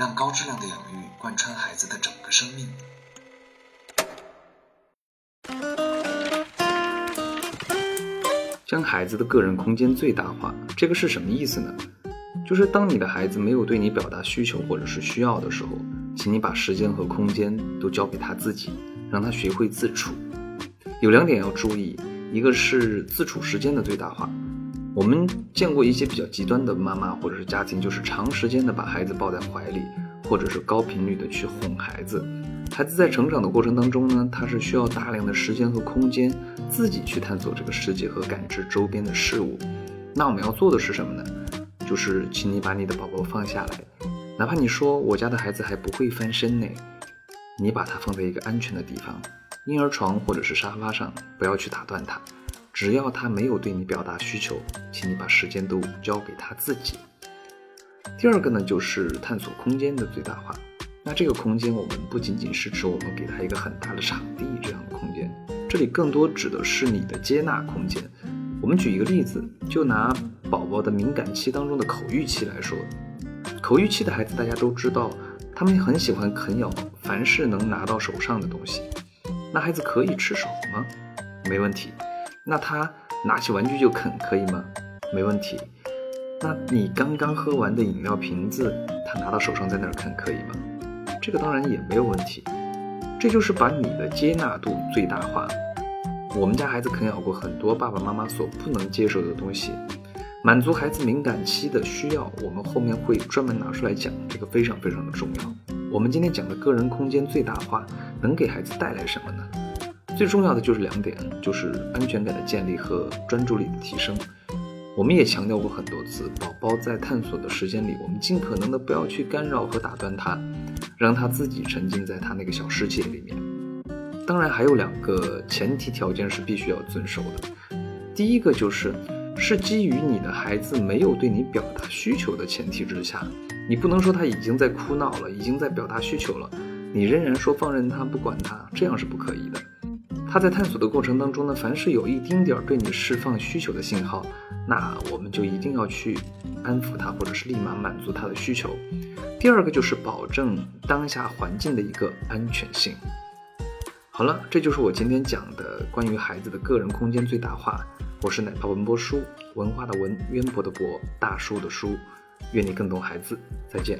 让高质量的养育贯穿孩子的整个生命。将孩子的个人空间最大化，这个是什么意思呢？就是当你的孩子没有对你表达需求或者是需要的时候，请你把时间和空间都交给他自己，让他学会自处。有两点要注意，一个是自处时间的最大化。我们见过一些比较极端的妈妈或者是家庭，就是长时间的把孩子抱在怀里，或者是高频率的去哄孩子。孩子在成长的过程当中呢，他是需要大量的时间和空间，自己去探索这个世界和感知周边的事物。那我们要做的是什么呢？就是请你把你的宝宝放下来，哪怕你说我家的孩子还不会翻身呢，你把他放在一个安全的地方，婴儿床或者是沙发上，不要去打断他。只要他没有对你表达需求，请你把时间都交给他自己。第二个呢，就是探索空间的最大化。那这个空间，我们不仅仅是指我们给他一个很大的场地这样的空间，这里更多指的是你的接纳空间。我们举一个例子，就拿宝宝的敏感期当中的口欲期来说，口欲期的孩子大家都知道，他们很喜欢啃咬凡是能拿到手上的东西。那孩子可以吃手吗？没问题。那他拿起玩具就啃可以吗？没问题。那你刚刚喝完的饮料瓶子，他拿到手上在那儿啃可以吗？这个当然也没有问题，这就是把你的接纳度最大化。我们家孩子啃咬过很多爸爸妈妈所不能接受的东西，满足孩子敏感期的需要，我们后面会专门拿出来讲，这个非常非常的重要。我们今天讲的个人空间最大化，能给孩子带来什么呢？最重要的就是两点，就是安全感的建立和专注力的提升。我们也强调过很多次，宝宝在探索的时间里，我们尽可能的不要去干扰和打断他。让他自己沉浸在他那个小世界里面。当然，还有两个前提条件是必须要遵守的。第一个就是，是基于你的孩子没有对你表达需求的前提之下，你不能说他已经在哭闹了，已经在表达需求了，你仍然说放任他不管他，这样是不可以的。他在探索的过程当中呢，凡是有一丁点儿对你释放需求的信号，那我们就一定要去安抚他，或者是立马满足他的需求。第二个就是保证当下环境的一个安全性。好了，这就是我今天讲的关于孩子的个人空间最大化。我是奶爸文波叔，文化的文，渊博的博，大叔的叔。愿你更懂孩子。再见。